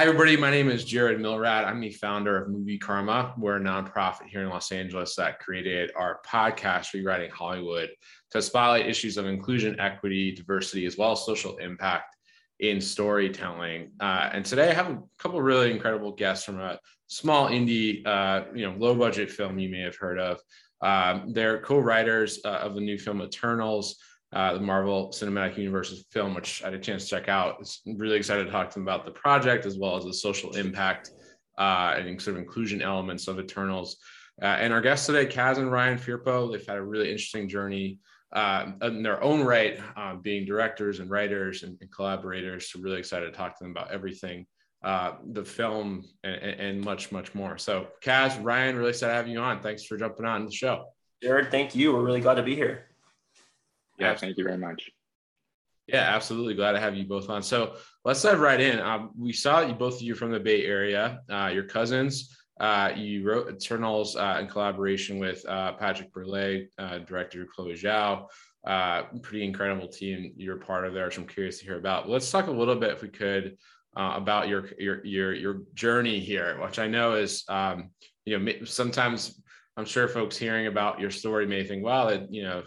Hi, everybody. My name is Jared Milrad. I'm the founder of Movie Karma. We're a nonprofit here in Los Angeles that created our podcast, Rewriting Hollywood, to spotlight issues of inclusion, equity, diversity, as well as social impact in storytelling. Uh, and today I have a couple really incredible guests from a small indie, uh, you know, low budget film you may have heard of. Um, they're co-writers uh, of the new film Eternals uh, the Marvel Cinematic Universe film, which I had a chance to check out. It's really excited to talk to them about the project as well as the social impact uh, and sort of inclusion elements of Eternals. Uh, and our guests today, Kaz and Ryan Firpo, they've had a really interesting journey uh, in their own right, uh, being directors and writers and, and, collaborators. So really excited to talk to them about everything, uh, the film and, and, much, much more. So Kaz, Ryan, really excited to have you on. Thanks for jumping on the show. Jared, thank you. We're really glad to be here. Yeah, thank you very much. Yeah, absolutely. Glad to have you both on. So let's dive right in. Um, we saw you both of you from the Bay Area. Uh, your cousins. Uh, you wrote Eternals uh, in collaboration with uh, Patrick Burleigh, uh, director Chloe Zhao. Uh, pretty incredible team you're part of there, which I'm curious to hear about. Let's talk a little bit, if we could, about your your your your journey here, which I know is um, you know sometimes I'm sure folks hearing about your story may think, well, it, you know,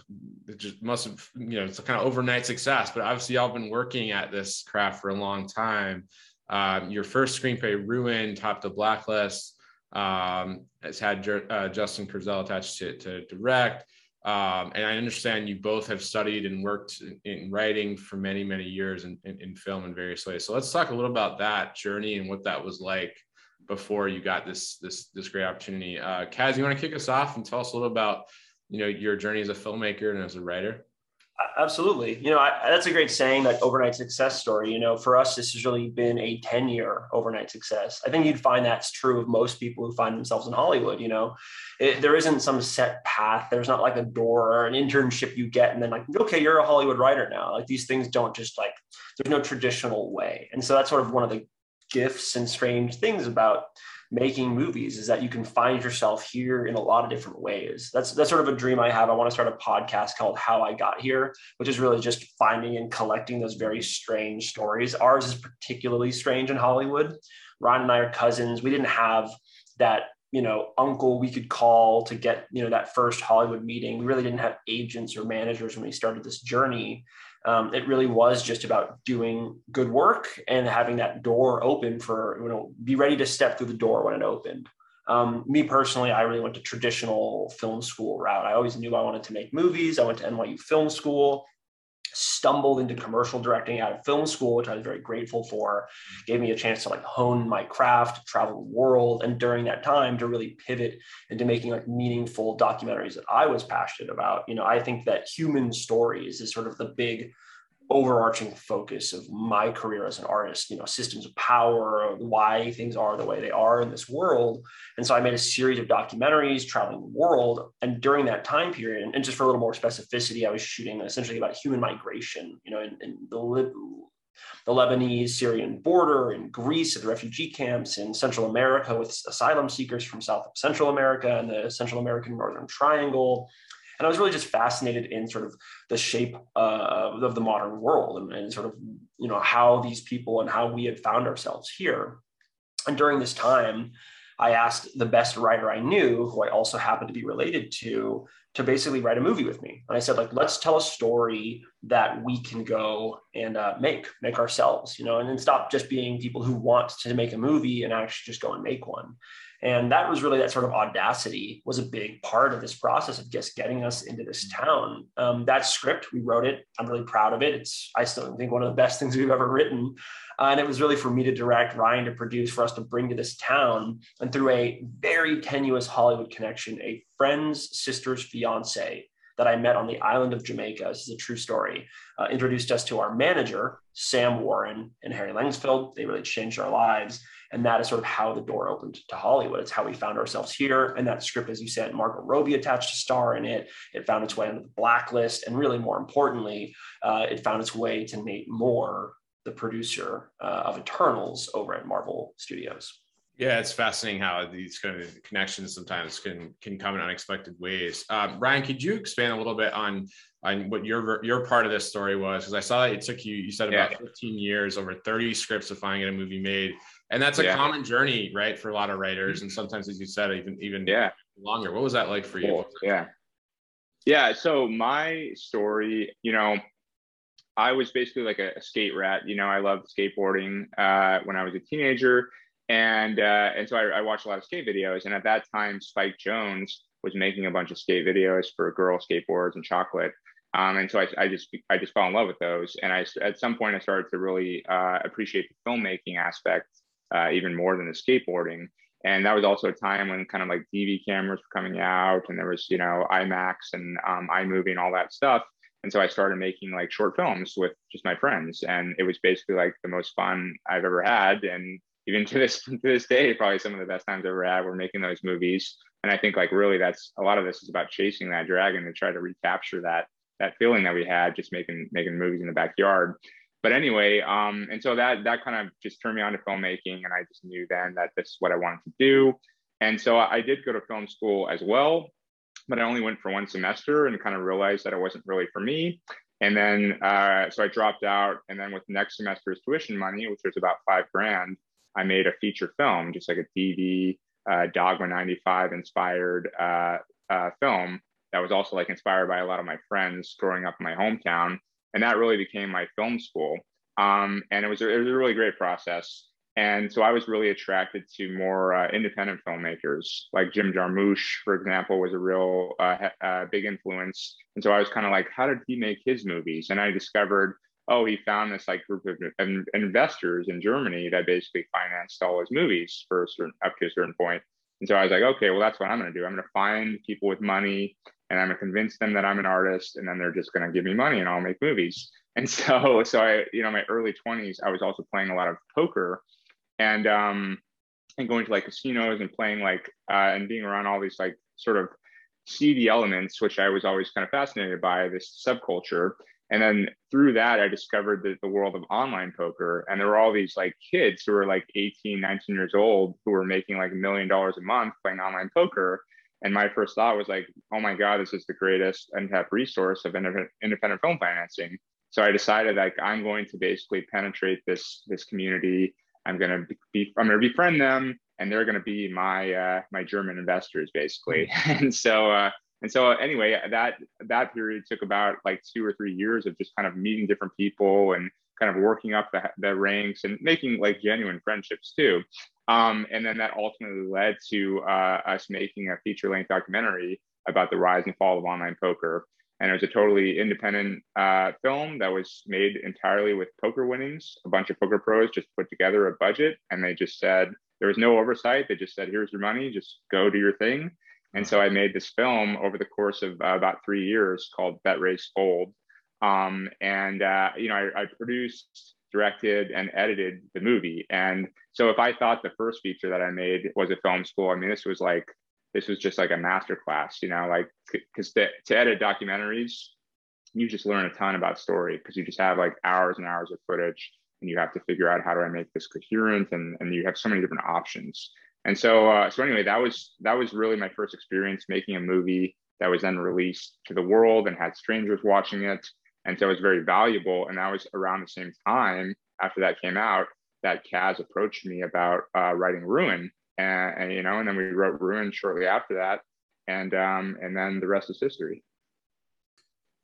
it just must have, you know, it's a kind of overnight success, but obviously y'all been working at this craft for a long time. Um, your first screenplay, Ruin, topped the blacklist. Um, it's had uh, Justin Kurzel attached to, to direct. Um, and I understand you both have studied and worked in, in writing for many, many years in, in, in, film in various ways. So let's talk a little about that journey and what that was like before you got this this this great opportunity. Uh, Kaz, you want to kick us off and tell us a little about you know your journey as a filmmaker and as a writer? Absolutely. You know, I, that's a great saying, like overnight success story. You know, for us, this has really been a 10 year overnight success. I think you'd find that's true of most people who find themselves in Hollywood. You know, it, there isn't some set path. There's not like a door or an internship you get and then, like, okay, you're a Hollywood writer now. Like, these things don't just like, there's no traditional way. And so that's sort of one of the gifts and strange things about making movies is that you can find yourself here in a lot of different ways. That's that's sort of a dream I have. I want to start a podcast called How I Got Here, which is really just finding and collecting those very strange stories. Ours is particularly strange in Hollywood. Ryan and I are cousins. We didn't have that you know uncle we could call to get you know that first hollywood meeting we really didn't have agents or managers when we started this journey um, it really was just about doing good work and having that door open for you know be ready to step through the door when it opened. Um, me personally i really went to traditional film school route. I always knew i wanted to make movies. I went to nyu film school stumbled into commercial directing out of film school, which I was very grateful for. Gave me a chance to like hone my craft, travel the world, and during that time to really pivot into making like meaningful documentaries that I was passionate about. You know, I think that human stories is sort of the big overarching focus of my career as an artist you know systems of power why things are the way they are in this world. And so i made a series of documentaries traveling the world and during that time period and just for a little more specificity i was shooting essentially about human migration you know in, in the the Lebanese Syrian border, in Greece at the refugee camps, in Central America with asylum seekers from South Central America and the Central American Northern Triangle, and I was really just fascinated in sort of the shape uh, of the modern world and, and sort of, you know, how these people and how we had found ourselves here. And during this time, I asked the best writer I knew, who I also happened to be related to, to basically write a movie with me. And I said, like, let's tell a story that we can go and uh, make, make ourselves, you know, and then stop just being people who want to make a movie and actually just go and make one. And that was really that sort of audacity was a big part of this process of just getting us into this town. Um, that script, we wrote it. I'm really proud of it. It's, I still think, one of the best things we've ever written. Uh, and it was really for me to direct, Ryan to produce, for us to bring to this town. And through a very tenuous Hollywood connection, a friend's sister's fiance that I met on the island of Jamaica, this is a true story, uh, introduced us to our manager, Sam Warren and Harry Langsfeld. They really changed our lives. And that is sort of how the door opened to Hollywood. It's how we found ourselves here. And that script, as you said, Margot Robbie attached a star in it. It found its way onto the blacklist. And really, more importantly, uh, it found its way to Nate Moore, the producer uh, of Eternals over at Marvel Studios. Yeah, it's fascinating how these kind of connections sometimes can can come in unexpected ways. Um, Ryan, could you expand a little bit on on what your your part of this story was? Because I saw that it took you you said about yeah. 15 years, over 30 scripts to finally get a movie made, and that's a yeah. common journey, right, for a lot of writers, and sometimes, as you said, even even yeah longer. What was that like for you? Cool. Yeah, yeah. So my story, you know, I was basically like a, a skate rat. You know, I loved skateboarding uh, when I was a teenager and uh, and so I, I, watched a lot of skate videos. And at that time, Spike Jonze was making a bunch of skate videos for girl skateboards and chocolate. Um, and so I, I, just I just fell in love with those. And I at some point I started to really uh, appreciate the filmmaking aspect uh, even more than the skateboarding. And that was also a time when kind of like DV cameras were coming out, and there was you know iMacs and um, iMovie and all that stuff. And so I started making like short films with just my friends, and it was basically like the most fun I've ever had. And even to this to this day, probably some of the best times I've ever had. We're making those movies, and I think like really that's a lot of this is about chasing that dragon to try to recapture that that feeling that we had just making making movies in the backyard. But anyway, um, and so that that kind of just turned me on to filmmaking, and I just knew then that this is what I wanted to do. And so I did go to film school as well, but I only went for one semester and kind of realized that it wasn't really for me. And then, uh, so I dropped out. And then with next semester's tuition money, which was about five grand, I made a feature film, just like a DV uh, Dogma 95 inspired uh, uh, film that was also like inspired by a lot of my friends growing up in my hometown. And that really became my film school. Um, and it was, a, it was a really great process. And so I was really attracted to more uh, independent filmmakers, like Jim Jarmusch, for example, was a real uh, uh, big influence. And so I was kind of like, how did he make his movies? And I discovered oh, he found this like group of investors in Germany that basically financed all his movies for certain up to a certain point. And so I was like, okay, well, that's what I'm going to do. I'm going to find people with money and I'm to convince them that I'm an artist, and then they're just to give me money and I'll make movies. And so, so I, you know, my early 20s, I was also playing a lot of poker, and um, and going to like casinos and playing like uh, and being around all these like sort of seedy elements, which I was always kind of fascinated by this subculture. And then through that, I discovered the, the world of online poker. And there were all these like kids who were like 18, 19 years old who were making like a million dollars a month playing online poker. And my first thought was like, oh my God, this is the greatest untapped resource of independent film financing. So I decided like I'm going to basically penetrate this this community. I'm gonna be I'm gonna befriend them, and they're gonna be my uh, my German investors basically. and so uh, and so anyway, that that period took about like two or three years of just kind of meeting different people and kind of working up the, the ranks and making like genuine friendships too. Um, and then that ultimately led to uh, us making a feature length documentary about the rise and fall of online poker. And it was a totally independent uh, film that was made entirely with poker winnings. A bunch of poker pros just put together a budget and they just said, there was no oversight. They just said, here's your money, just go do your thing. And so I made this film over the course of uh, about three years called Bet Raise Fold. Um, and, uh, you know, I, I, produced, directed, and edited the movie. And so if I thought the first feature that I made was a film school, I mean, this was like, this was just like a master class, you know, like, because to, to edit documentaries, you just learn a ton about story because you just have like hours and hours of footage and you have to figure out how do I make this coherent and, and you have so many different options. And so, uh, so anyway, that was that was really my first experience making a movie that was then released to the world and had strangers watching it. And so it was very valuable. And that was around the same time after that came out that Kaz approached me about uh, writing Ruin, and, and, you know, and then we wrote Ruin shortly after that, and um, and then the rest is history.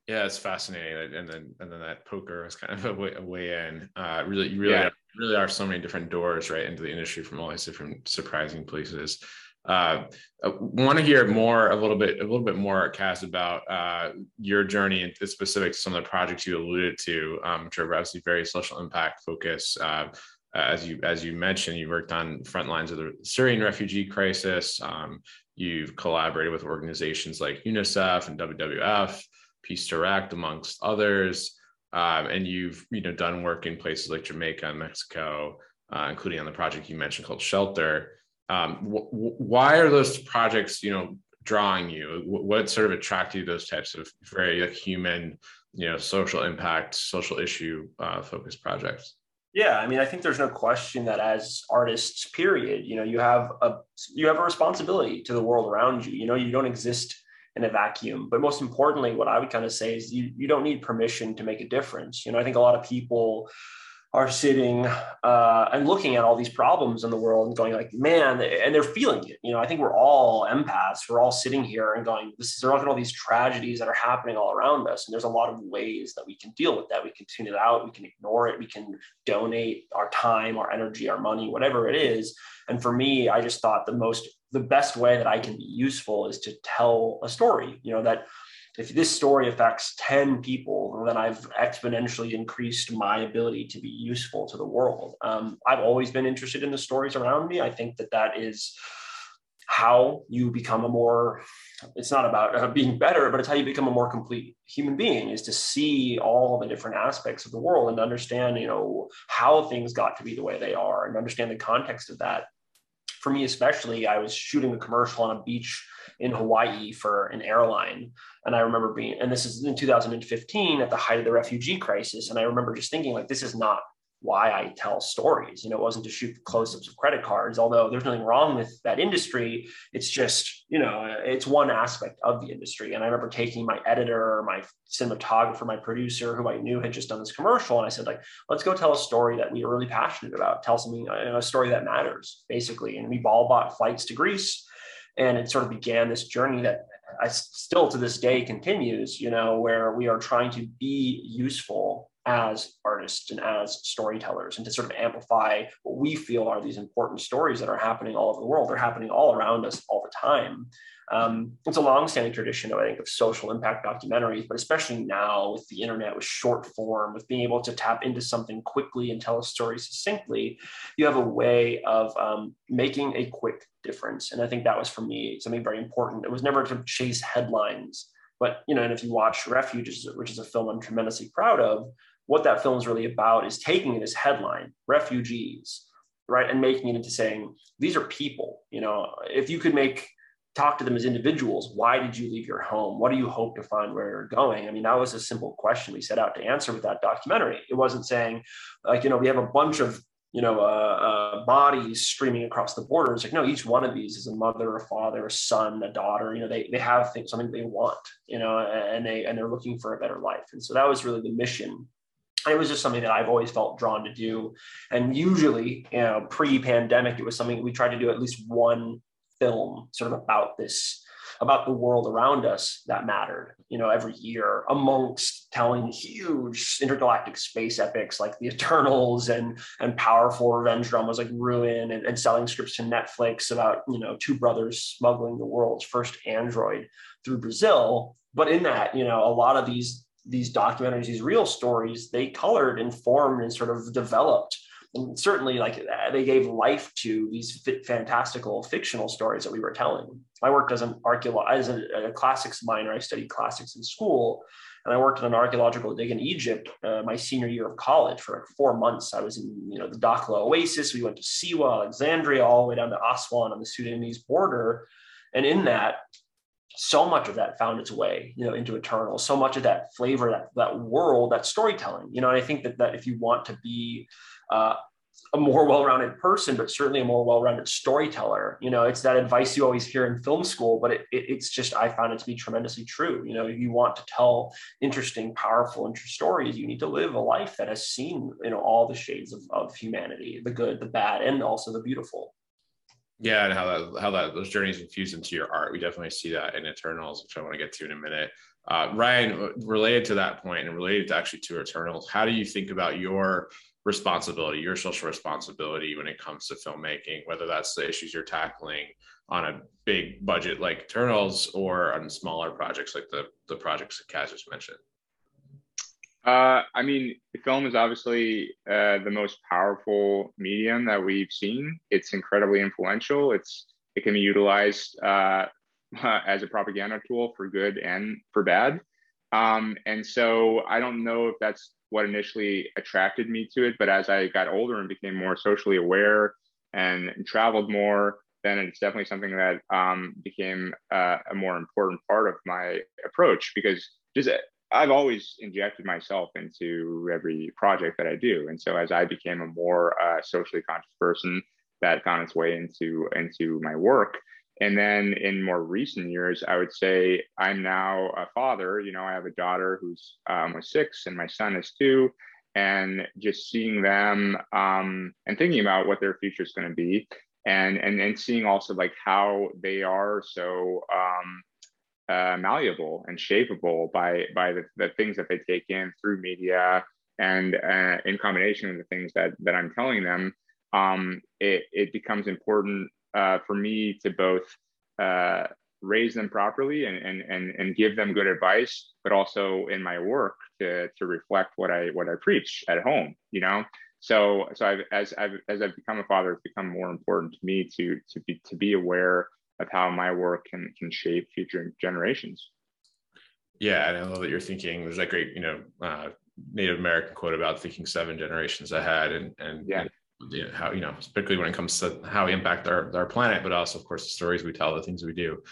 Yeah, it's fascinating, and then and then that poker is kind of a way, a way in. Uh, really, really, yeah. really are so many different doors right into the industry from all these different surprising places. Uh, want to hear more, a little bit, a little bit more, Kaz, about uh, your journey and specific to some of the projects you alluded to, um, which are obviously very social impact focus. Uh, as you as you mentioned, you worked on front lines of the Syrian refugee crisis. Um, you've collaborated with organizations like UNICEF and WWF. Peace Direct, amongst others. Um, and you've you know done work in places like Jamaica and Mexico, uh, including on the project you mentioned called Shelter. Um, wh- why are those projects you know drawing you? what sort of attracted you to those types of very like, human, you know, social impact, social issue uh, focused projects? Yeah, I mean, I think there's no question that as artists, period, you know, you have a you have a responsibility to the world around you. You know, you don't exist in a vacuum. But most importantly, what I would kind of say is you you don't need permission to make a difference. You know, I think a lot of people are sitting uh, and looking at all these problems in the world and going like, man, and they're feeling it. You know, I think we're all empaths. We're all sitting here and going, this is look all these tragedies that are happening all around us. And there's a lot of ways that we can deal with that. We can tune it out. We can ignore it. We can donate our time, our energy, our money, whatever it is. And for me, I just thought the most, the best way that I can be useful is to tell a story, you know, that if this story affects 10 people, then I've exponentially increased my ability to be useful to the world. Um, I've always been interested in the stories around me. I think that that is how you become a more it's not about uh, being better but it's how you become a more complete human being is to see all the different aspects of the world and understand you know how things got to be the way they are and understand the context of that for me especially i was shooting a commercial on a beach in Hawaii for an airline. And I remember being, and this is in 2015 at the height of the refugee crisis. And I remember just thinking, like, this is not why I tell stories. You know, it wasn't to shoot close-ups of credit cards, although there's nothing wrong with that industry. It's just, you know, it's one aspect of the industry. And I remember taking my editor, my cinematographer, my producer, who I knew had just done this commercial, and I said, like, let's go tell a story that we are really passionate about. Tell something, a story that matters, basically. And we all bought flights to Greece and it sort of began this journey that I still to this day continues, you know, where we are trying to be useful as artists and as storytellers and to sort of amplify what we feel are these important stories that are happening all over the world. They're happening all around us all the time. Um, it's a long-standing tradition, I think, of social impact documentaries, but especially now with the internet, with short form, with being able to tap into something quickly and tell a story succinctly, you have a way of um, making a quick difference. And I think that was for me something very important. It was never to chase headlines, but you know, and if you watch Refuge, which is a film I'm tremendously proud of, what that film is really about is taking this headline, refugees, right, and making it into saying these are people. You know, if you could make talk to them as individuals. Why did you leave your home? What do you hope to find where you're going? I mean, that was a simple question we set out to answer with that documentary. It wasn't saying, like, you know, we have a bunch of, you know, uh, uh, bodies streaming across the border. It's like, no, each one of these is a mother, a father, a son, a daughter. You know, they, they have things, something they want, you know, and they and they're looking for a better life. And so that was really the mission it was just something that I've always felt drawn to do. And usually, you know, pre-pandemic, it was something we tried to do at least one film sort of about this about the world around us that mattered you know every year amongst telling huge intergalactic space epics like the eternals and and powerful revenge dramas like ruin and, and selling scripts to netflix about you know two brothers smuggling the world's first android through brazil but in that you know a lot of these these documentaries these real stories they colored informed and sort of developed and certainly like uh, they gave life to these fantastical fictional stories that we were telling. I worked as an archaeologist, as a, a, classics minor. I studied classics in school, and I worked in an archaeological dig in Egypt uh, my senior year of college for like four months. I was in you know the Dakhla Oasis. We went to Siwa, Alexandria, all the way down to Aswan on the Sudanese border, and in that so much of that found its way, you know, into Eternal. So much of that flavor, that that world, that storytelling, you know. And I think that that if you want to be uh, a more well-rounded person, but certainly a more well-rounded storyteller. You know, it's that advice you always hear in film school, but it, it, it's just I found it to be tremendously true. You know, if you want to tell interesting, powerful, interesting stories, you need to live a life that has seen you know all the shades of, of humanity, the good, the bad, and also the beautiful. Yeah, and how that how that those journeys infuse into your art. We definitely see that in Eternals, which I want to get to in a minute. Uh, Ryan, related to that point and related to actually to Eternals, how do you think about your responsibility, your social responsibility when it comes to filmmaking, whether that's the issues you're tackling on a big budget like Eternals or on smaller projects like the the projects that Kaz just mentioned? Uh, I mean, film is obviously uh, the most powerful medium that we've seen. It's incredibly influential. It's it can be utilized uh, as a propaganda tool for good and for bad. Um, and so I don't know if that's what initially attracted me to it. But as I got older and became more socially aware and traveled more, then it's definitely something that um, became uh, a more important part of my approach because just I've always injected myself into every project that I do, and so as I became a more uh, socially conscious person, that found its way into into my work. And then in more recent years, I would say I'm now a father. You know, I have a daughter who's um, six, and my son is two. And just seeing them um, and thinking about what their future is going to be, and and and seeing also like how they are so um, uh, malleable and shapeable by by the, the things that they take in through media and uh, in combination with the things that that I'm telling them, um, it it becomes important uh, for me to both uh, raise them properly and, and and and give them good advice, but also in my work to to reflect what I what I preach at home. You know, so so I've as I've as I've become a father, it's become more important to me to to be to be aware of how my work can can shape future generations. Yeah, and I love that you're thinking. There's that great, you know, uh, Native American quote about thinking seven generations ahead, and and yeah. You know, how you know, particularly when it comes to how we impact our, our planet, but also, of course, the stories we tell, the things we do.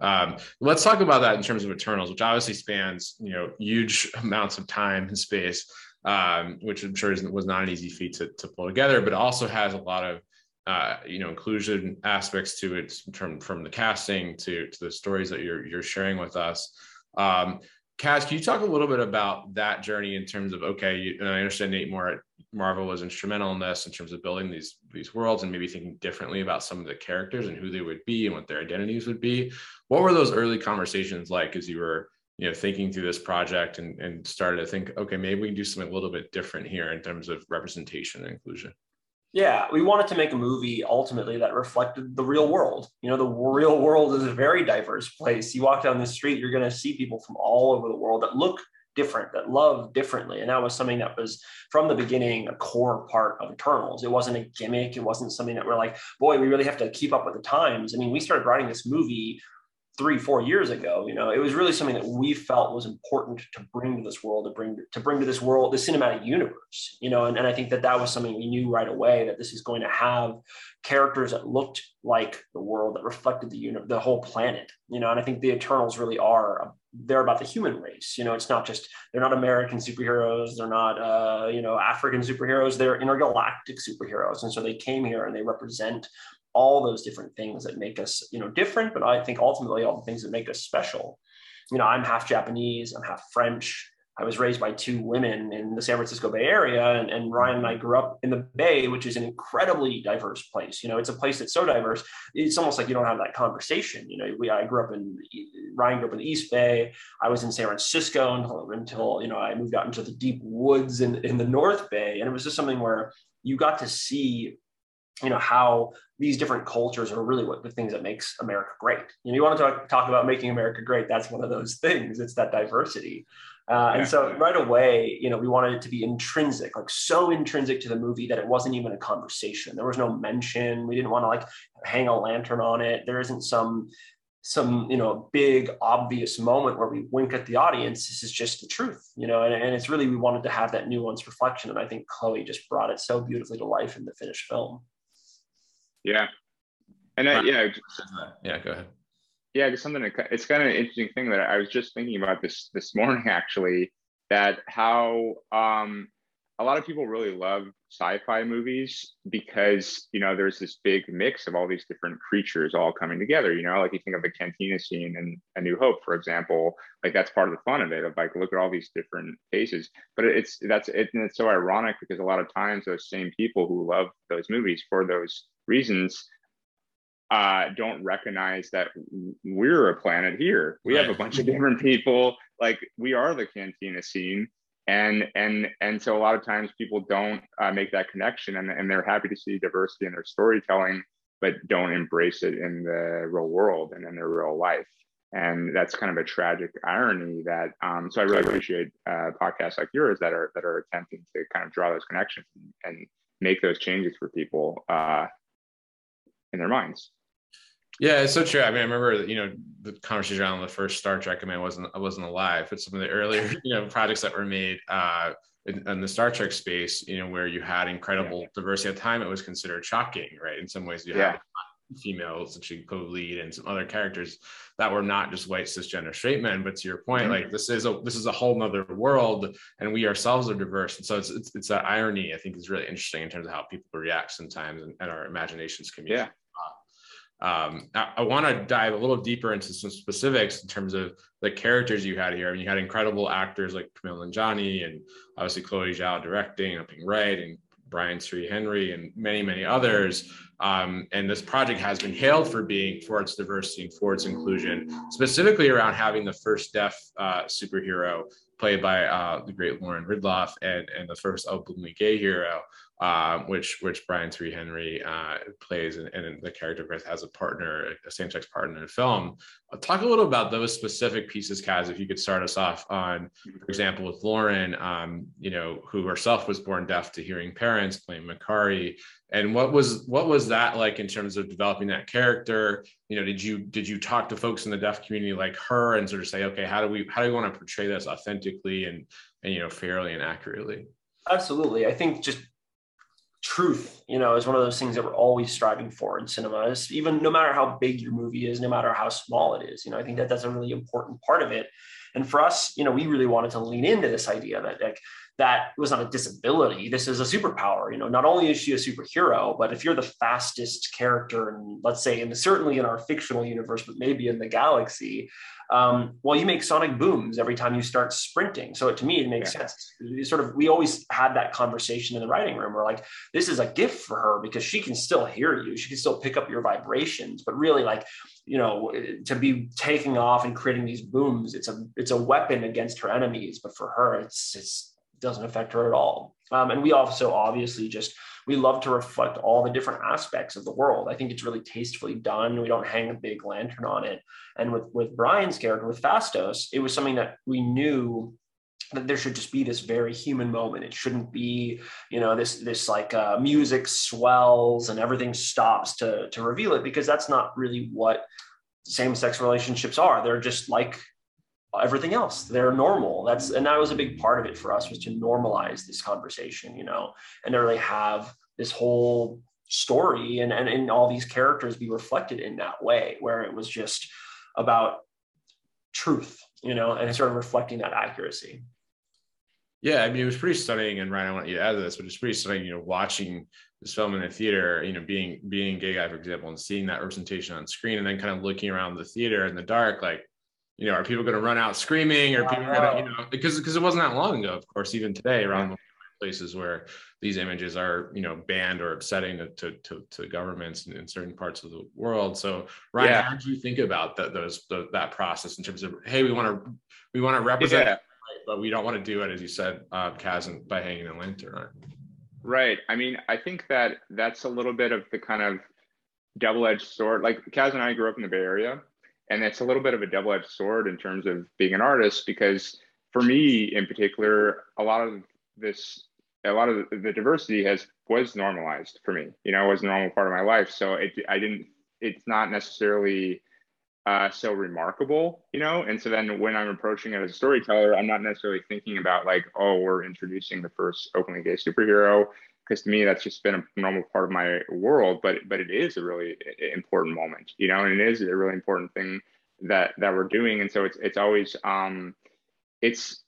Um, let's talk about that in terms of Eternals, which obviously spans you know huge amounts of time and space, um, which I'm sure was not an easy feat to, to pull together, but also has a lot of uh, you know inclusion aspects to it from from the casting to to the stories that you're you're sharing with us. Um, Kaz, can you talk a little bit about that journey in terms of okay, you, and I understand Nate Moore at Marvel was instrumental in this in terms of building these these worlds and maybe thinking differently about some of the characters and who they would be and what their identities would be. What were those early conversations like as you were you know thinking through this project and, and started to think okay maybe we can do something a little bit different here in terms of representation and inclusion yeah, we wanted to make a movie ultimately that reflected the real world. You know, the real world is a very diverse place. You walk down the street, you're going to see people from all over the world that look different, that love differently. And that was something that was from the beginning a core part of Eternals. It wasn't a gimmick. It wasn't something that we're like, boy, we really have to keep up with the times. I mean, we started writing this movie three four years ago you know it was really something that we felt was important to bring to this world to bring to bring to this world the cinematic universe you know and, and i think that that was something we knew right away that this is going to have characters that looked like the world that reflected the universe, the whole planet you know and i think the eternals really are they're about the human race you know it's not just they're not american superheroes they're not uh, you know african superheroes they're intergalactic superheroes and so they came here and they represent all those different things that make us, you know, different, but I think ultimately all the things that make us special. You know, I'm half Japanese, I'm half French. I was raised by two women in the San Francisco Bay Area, and, and, Ryan and I grew up in the Bay, which is an incredibly diverse place. You know, it's a place that's so diverse, it's almost like you don't have that conversation. You know, we I grew up in Ryan grew up in the East Bay. I was in San Francisco until, until you know I moved out into the deep woods in, in the North Bay, and it was just something where you got to see you know how these different cultures are really what the things that makes america great. You know you want to talk, talk about making america great that's one of those things it's that diversity. Uh, and so right away you know we wanted it to be intrinsic like so intrinsic to the movie that it wasn't even a conversation. There was no mention we didn't want to like hang a lantern on it. There isn't some some you know big obvious moment where we wink at the audience this is just the truth you know and, and it's really we wanted to have that nuanced reflection and i think chloe just brought it so beautifully to life in the finished film yeah. And I, yeah, yeah, go ahead. Yeah, just something. It's kind of an interesting thing that I was just thinking about this this morning actually. That how um, a lot of people really love sci-fi movies because you know there's this big mix of all these different creatures all coming together. You know, like you think of the cantina scene in A New Hope, for example. Like that's part of the fun of it. Of like look at all these different faces. But it's that's it, and it's so ironic because a lot of times those same people who love those movies for those reasons uh, don't recognize that we're a planet here. We right. have a bunch of different people. Like we are the cantina scene, and and and so a lot of times people don't uh, make that connection, and and they're happy to see diversity in their storytelling, but don't embrace it in the real world and in their real life. And that's kind of a tragic irony. That um, so I really appreciate uh, podcasts like yours that are that are attempting to kind of draw those connections and, make those changes for people uh, in their minds. Yeah, it's so true. I mean, I remember you know the conversation around the first Star Trek. I mean, I wasn't I wasn't alive, but some of the earlier you know projects that were made uh, in, in, the Star Trek space, you know, where you had incredible yeah. diversity at the time, it was considered shocking, right? In some ways, you yeah. had female essentially co-lead and some other characters that were not just white cisgender straight men but to your point like this is a this is a whole nother world and we ourselves are diverse and so it's it's, it's that irony i think is really interesting in terms of how people react sometimes and, and our imaginations can yeah um, I, I want to dive a little deeper into some specifics in terms of the characters you had here. I mean, you had incredible actors like Kumail Nanjiani and obviously Chloe Zhao directing, and being right, and Brian Tyree Henry, and many, many others. Um, and this project has been hailed for being for its diversity and for its inclusion, specifically around having the first deaf uh, superhero played by uh, the great Lauren Ridloff and, and the first openly gay hero um, which which Brian Tyree Henry uh, plays, and, the character has a partner, a same-sex partner in film. I'll talk a little about those specific pieces, Kaz. If you could start us off on, for example, with Lauren, um, you know, who herself was born deaf to hearing parents, playing Makkari, and what was what was that like in terms of developing that character? You know, did you did you talk to folks in the deaf community like her and sort of say, okay, how do we how do we want to portray this authentically and and you know fairly and accurately? Absolutely. I think just truth you know is one of those things that we're always striving for in cinema is even no matter how big your movie is no matter how small it is you know i think that that's a really important part of it and for us you know we really wanted to lean into this idea that like that was not a disability this is a superpower you know not only is she a superhero but if you're the fastest character and let's say and certainly in our fictional universe but maybe in the galaxy um, well, you make sonic booms every time you start sprinting. So to me, it makes yeah. sense. Sort of, we always had that conversation in the writing room. We're like, this is a gift for her because she can still hear you. She can still pick up your vibrations. But really, like, you know, to be taking off and creating these booms, it's a it's a weapon against her enemies. But for her, it's it's doesn't affect her at all. Um, and we also obviously just we love to reflect all the different aspects of the world. I think it's really tastefully done. We don't hang a big lantern on it. And with with Brian's character, with Phastos it was something that we knew that there should just be this very human moment. It shouldn't be, you know, this this like uh, music swells and everything stops to to reveal it because that's not really what same sex relationships are. They're just like everything else they're normal that's and that was a big part of it for us was to normalize this conversation you know and to really have this whole story and, and and all these characters be reflected in that way where it was just about truth you know and sort of reflecting that accuracy yeah i mean it was pretty stunning and ryan i want you to add to this but it's pretty stunning you know watching this film in the theater you know being being gay guy for example and seeing that representation on screen and then kind of looking around the theater in the dark like you know, are people going to run out screaming? Or people going to, you know, because because it wasn't that long ago, of course, even today around yeah. places where these images are, you know, banned or upsetting to to, to governments in, in, certain parts of the world. So, Ryan, yeah. how do you think about that those the, that process in terms of, hey, we want to we want to represent, yeah. But we don't want to do it, as you said, uh, Kaz, by hanging a lantern. Right. I mean, I think that that's a little bit of the kind of double-edged sword. Like Kaz and I grew up in the Bay Area, and it's a little bit of a double-edged sword in terms of being an artist because for me in particular a lot of this a lot of the, diversity has was normalized for me you know it was a normal part of my life so it i didn't it's not necessarily uh, so remarkable you know? And so then when i'm approaching it as a storyteller i'm not necessarily thinking about like oh we're introducing the first openly gay superhero because to me that's just been a normal part of my world but but it is a really important moment you know? And it is a really important thing that that we're doing. And so it's it's always um it's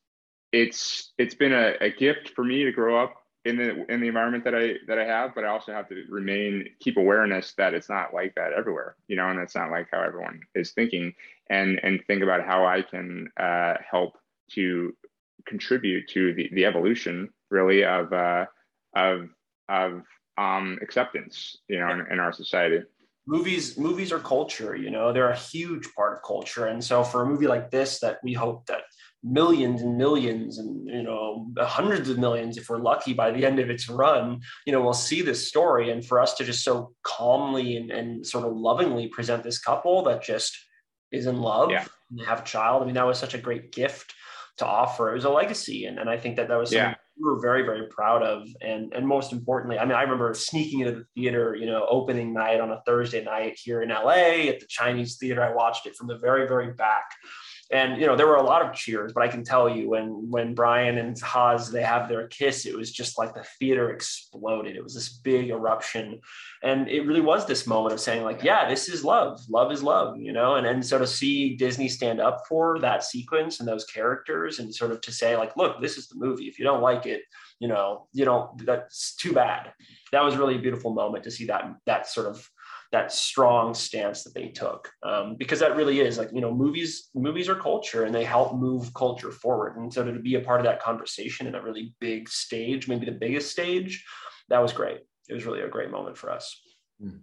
it's it's been a, a gift for me to grow up in the in the environment that I that I have, but I also have to remain keep awareness that it's not like that everywhere, you know, and it's not like how everyone is thinking, and and think about how I can uh, help to contribute to the the evolution really of uh, of of um, acceptance, you know, in, in our society. Movies movies are culture you know they're a huge part of culture. And so for a movie like this that we hope that millions and millions and you know hundreds of millions if we're lucky by the end of its run you know we'll see this story. And for us to just so calmly and, and sort of lovingly present this couple that just is in love yeah. and have a child i mean that was such a great gift to offer. It was a legacy. And, and i think that that was yeah. we were very very proud of. And and most importantly i mean i remember sneaking into the theater you know opening night on a thursday night here in la at the chinese theater. I watched it from the very very back and you know there were a lot of cheers but i can tell you when when brian and Haaz they have their kiss it was just like the theater exploded. It was this big eruption. And it really was this moment of saying like yeah this is love. Love is love you know? And and so to see disney stand up for that sequence and those characters and sort of to say like look this is the movie. If you don't like it you know you don't that's too bad. That was really a beautiful moment to see that that sort of that strong stance that they took. Um, because that really is like you know movies movies are culture and they help move culture forward. And so to be a part of that conversation in a really big stage maybe the biggest stage that was great. It was really a great moment for us. Hmm.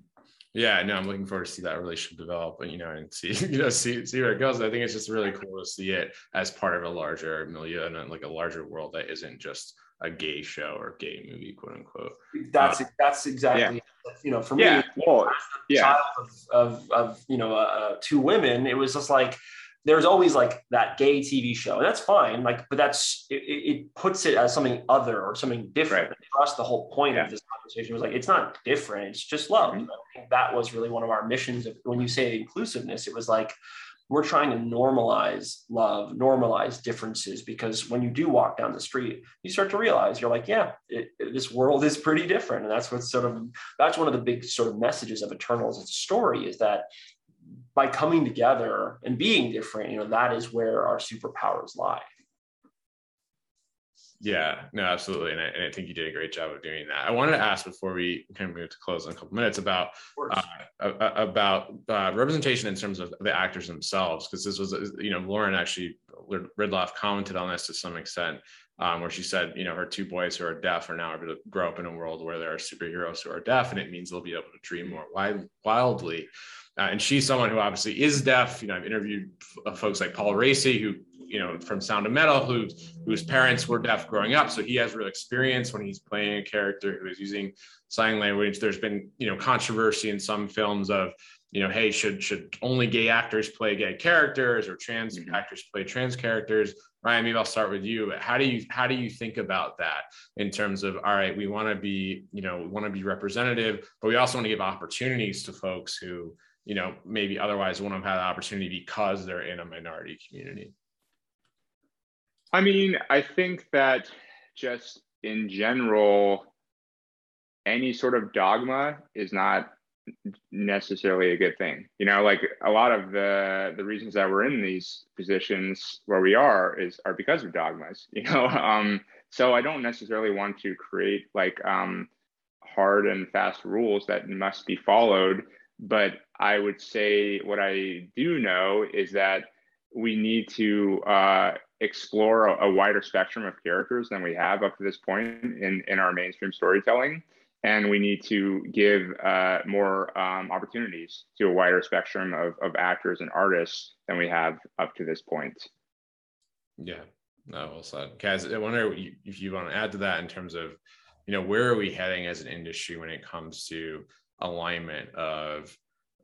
Yeah no i'm looking forward to see that relationship develop and you know and see you know see see where it goes i think it's just really cool to see it as part of a larger milieu and like a larger world that isn't just a gay show or gay movie, quote unquote. That's uh, that's exactly yeah. you know for yeah. me. Well, yeah. Child of, of, of you know uh, uh, two women, it was just like there's always like that gay TV show, and that's fine. Like, but that's it, it puts it as something other or something different. Right. For us, the whole point yeah. of this conversation was like it's not different; it's just love. Mm-hmm. that was really one of our missions. Of, when you say inclusiveness, it was like we're trying to normalize love, normalize differences, because when you do walk down the street, you start to realize you're like, yeah, it, it, this world is pretty different. And that's what's sort of, that's one of the big sort of messages of Eternals as a story is that by coming together and being different, you know, that is where our superpowers lie. Yeah, no, absolutely, and I, and I, think you did a great job of doing that. I wanted to ask before we kind of move to close in a couple minutes about uh, about uh, representation in terms of the actors themselves, because this was you know Lauren actually Ridloff commented on this to some extent, um, where she said you know her two boys who are deaf are now able to grow up in a world where there are superheroes who are deaf, and it means they'll be able to dream more wild, wildly. Uh, and she's someone who obviously is deaf. You know, I've interviewed f- folks like Paul Raci, who you know from Sound of Metal, who whose parents were deaf growing up, so he has real experience when he's playing a character who is using sign language. There's been you know controversy in some films of you know, hey, should should only gay actors play gay characters or trans mm-hmm. actors play trans characters? Ryan, maybe I'll start with you. How do you how do you think about that in terms of all right, we want to be, you know, we want to be representative, but we also want to give opportunities to folks who, you know, maybe otherwise wouldn't have had the opportunity because they're in a minority community. I mean, I think that just in general, any sort of dogma is not necessarily a good thing. You know, like a lot of the the reasons that we're in these positions where we are is are because of dogmas. You know, um, so I don't necessarily want to create like um, hard and fast rules that must be followed. But I would say what I do know is that we need to uh, explore a, a, wider spectrum of characters than we have up to this point in, in our mainstream storytelling. And we need to give uh, more um, opportunities to a wider spectrum of, of actors and artists than we have up to this point. Yeah, no, well said. Kaz, I wonder if you want to add to that in terms of, you know, where are we heading as an industry when it comes to alignment of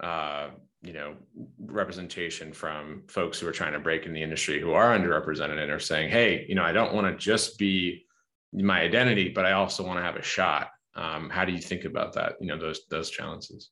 uh, you know representation from folks who are trying to break in the industry who are underrepresented and are saying hey you know i don't want to just be my identity but i also want to have a shot um, how do you think about that you know those those challenges?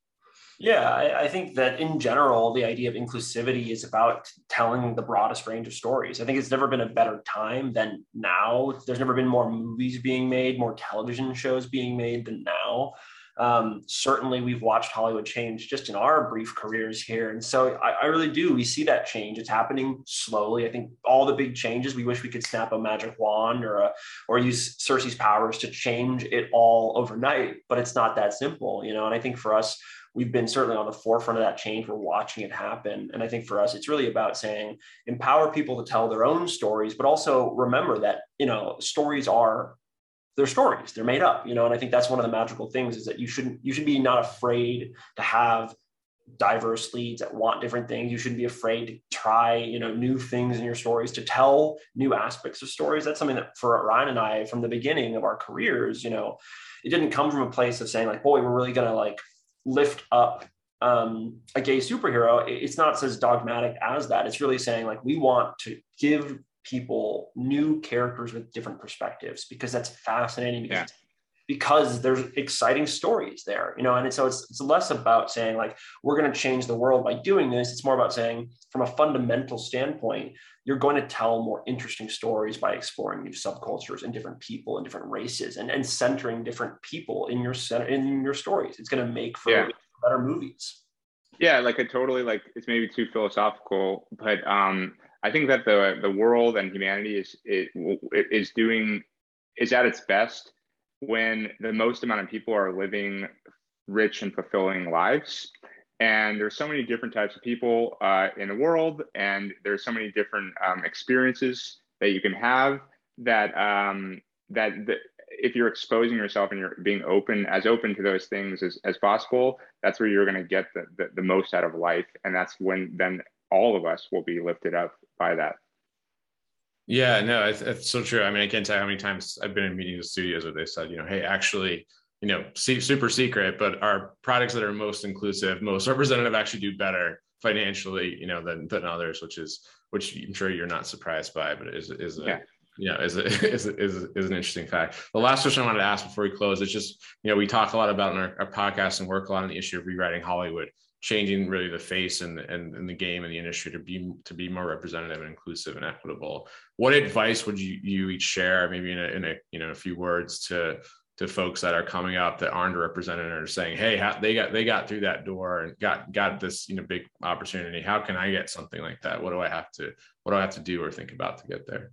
Yeah I, I, think that in general the idea of inclusivity is about telling the broadest range of stories. I think it's never been a better time than now. There's never been more movies being made more television shows being made than now um, certainly we've watched Hollywood change just in our brief careers here. And so I, I, really do. We see that change. It's happening slowly. I think all the big changes, we wish we could snap a magic wand or a, or use Sersi's powers to change it all overnight, but it's not that simple, you know? And I think for us, we've been certainly on the forefront of that change. We're watching it happen. And I think for us, it's really about saying empower people to tell their own stories, but also remember that, you know, stories are they're stories. They're made up you know and i think that's one of the magical things is that you shouldn't you should be not afraid to have diverse leads that want different things. You shouldn't be afraid to try you know new things in your stories to tell new aspects of stories. That's something that for ryan and i from the beginning of our careers you know it didn't come from a place of saying like boy we're really to like lift up um, a gay superhero. It's not as dogmatic as that. It's really saying like we want to give people new characters with different perspectives because that's fascinating because yeah. because there's exciting stories there, you know. And so it's it's less about saying like we're going to change the world by doing this. It's more about saying from a fundamental standpoint, you're going to tell more interesting stories by exploring new subcultures and different people and different races and, and centering different people in your center in your stories. It's going to make for yeah. better movies. Yeah, like I totally like it's maybe too philosophical, but um I think that the the world and humanity is it, is doing is at its best when the most amount of people are living rich and fulfilling lives. And there's so many different types of people uh, in the world, and there's so many different um, experiences that you can have that um, that if you're exposing yourself and you're being open as open to those things as, as possible, that's where you're going to get the, the, the most out of life, and that's when then all of us will be lifted up by that. Yeah, no, it's, it's, so true. I mean, I can't tell you how many times I've been in meetings with studios where they said, you know, hey, actually, you know, super secret, but our products that are most inclusive, most representative actually do better financially, you know, than than others, which is which I'm sure you're not surprised by, but is is a yeah. you know is a, is, a, is, a, is an interesting fact. The last question I wanted to ask before we close is just you know we talk a lot about in our, our podcast and work a lot on the issue of rewriting Hollywood changing really the face and and, and the game and the industry to be to be more representative and inclusive and equitable. What advice would you you each share, maybe in a, in a you know a few words to to folks that are coming up that aren't represented or saying, "Hey, how, they got they got through that door and got got this you know big opportunity. How can I get something like that? What do I have to what do I have to do or think about to get there?"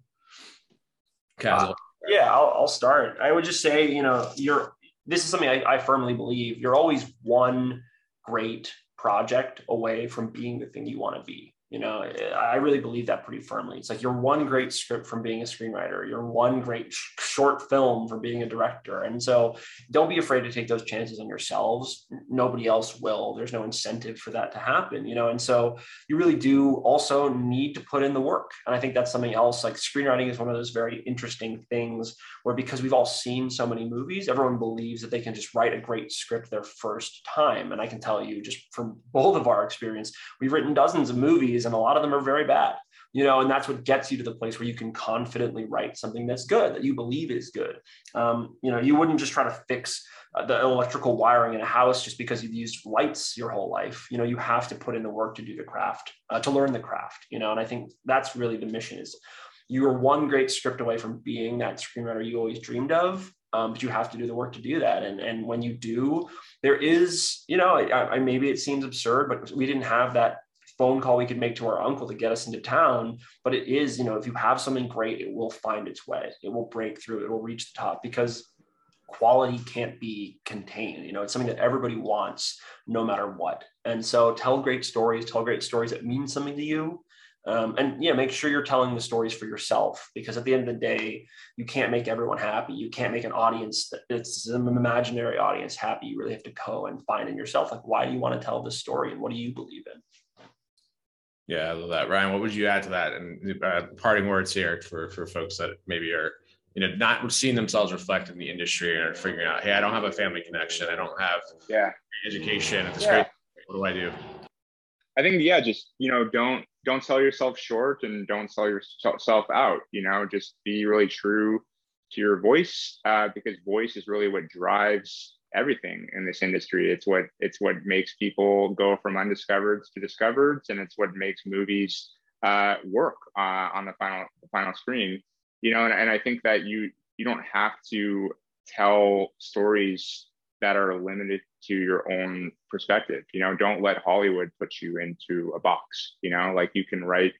Uh, yeah, I'll, I'll start. I would just say, you know, you're this is something I, I firmly believe. You're always one great project away from being the thing you want to be. You know, I really believe that pretty firmly. It's like you're one great script from being a screenwriter, you're one great sh- short film from being a director. And so don't be afraid to take those chances on yourselves. Nobody else will. There's no incentive for that to happen, you know. And so you really do also need to put in the work. And I think that's something else. Like screenwriting is one of those very interesting things where because we've all seen so many movies, everyone believes that they can just write a great script their first time. And I can tell you just from both of our experience, we've written dozens of movies and a lot of them are very bad you know and that's what gets you to the place where you can confidently write something that's good that you believe is good. Um, you know you wouldn't just try to fix uh, the electrical wiring in a house just because you've used lights your whole life. You know you have to put in the work to do the craft uh, to learn the craft you know and i think that's really the mission is you are one great script away from being that screenwriter you always dreamed of um, but you have to do the work to do that. And and when you do there is you know I, I, maybe it seems absurd but we didn't have that phone call we could make to our uncle to get us into town. But it is, you know, if you have something great, it will find its way. It will break through. It will reach the top because quality can't be contained. You know, it's something that everybody wants no matter what. And so tell great stories, tell great stories that mean something to you. Um, and yeah, make sure you're telling the stories for yourself because at the end of the day, you can't make everyone happy. You can't make an audience that it's an imaginary audience happy. You really have to go and find in yourself like why do you want to tell this story and what do you believe in? Yeah, I love that. Ryan, what would you add to that? And uh, parting words here for for folks that maybe are you know not seeing themselves reflect in the industry and are figuring out, hey, I don't have a family connection, I don't have yeah education. It's yeah. great. What do I do? I think yeah, just you know, don't don't sell yourself short and don't sell yourself out. You know, just be really true to your voice uh, because voice is really what drives everything in this industry. It's what it's what makes people go from undiscovered to discovered, and it's what makes movies uh, work uh, on the final the final screen. You know, and, and I think that you you don't have to tell stories that are limited to your own perspective. You know, don't let Hollywood put you into a box. You know, like you can write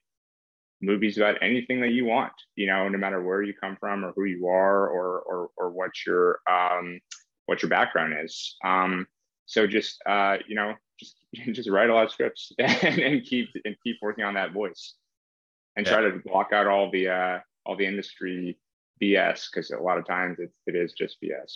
movies about anything that you want. You know, no matter where you come from or who you are or or or what your um, what your background is. Um, so just uh, you know, just just write a lot of scripts and, and keep and keep working on that voice, and yeah. try to block out all the uh, all the industry BS because a lot of times it, it is just BS.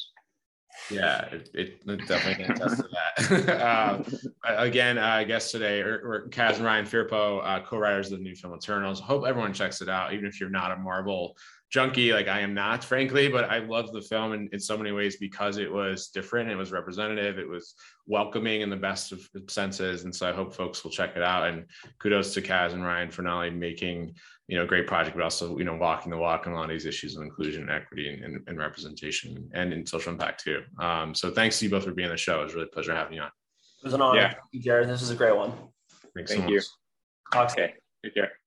Yeah, it, it definitely can attest to that. uh, again, uh, I guess today, or, or Kaz and Ryan Firpo, uh, co-writers of the new film Eternals. Hope everyone checks it out, even if you're not a Marvel junkie like I am not, frankly, but I loved the film in, in so many ways because it was different, it was representative, it was welcoming in the best of senses. And so I hope folks will check it out. And kudos to Kaz and Ryan for not only making, you know, a great project, but also, you know, walking the walk on a lot of these issues of inclusion and equity and, and, and representation and in social impact too. Um, so thanks to you both for being on the show. It was really a pleasure having you on. It was an honor. Yeah. You, Jared. This was a great one. Thanks Thank so you. Okay. Take care.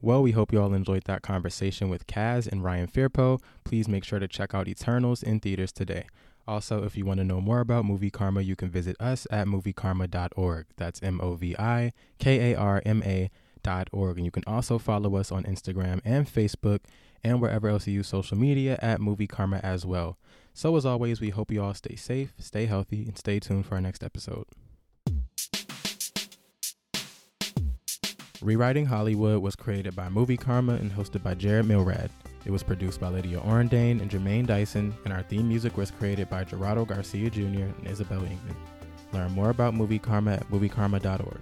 Well, we hope you all enjoyed that conversation with Kaz and Ryan Firpo. Please make sure to check out Eternals in theaters today. Also, if you want to know more about Movie Karma, you can visit us at moviekarma.org. That's M O V I K A R M A dot org. And you can also follow us on Instagram and Facebook and wherever else you use social media at Movie Karma as well. So, as always, we hope you all stay safe, stay healthy, and stay tuned for our next episode. Rewriting Hollywood was created by Movie Karma and hosted by Jared Milrad. It was produced by Lydia Orendane and Jermaine Dyson, and our theme music was created by Gerardo Garcia Jr. and Isabel Ingman. Learn more about Movie Karma at moviekarma.org.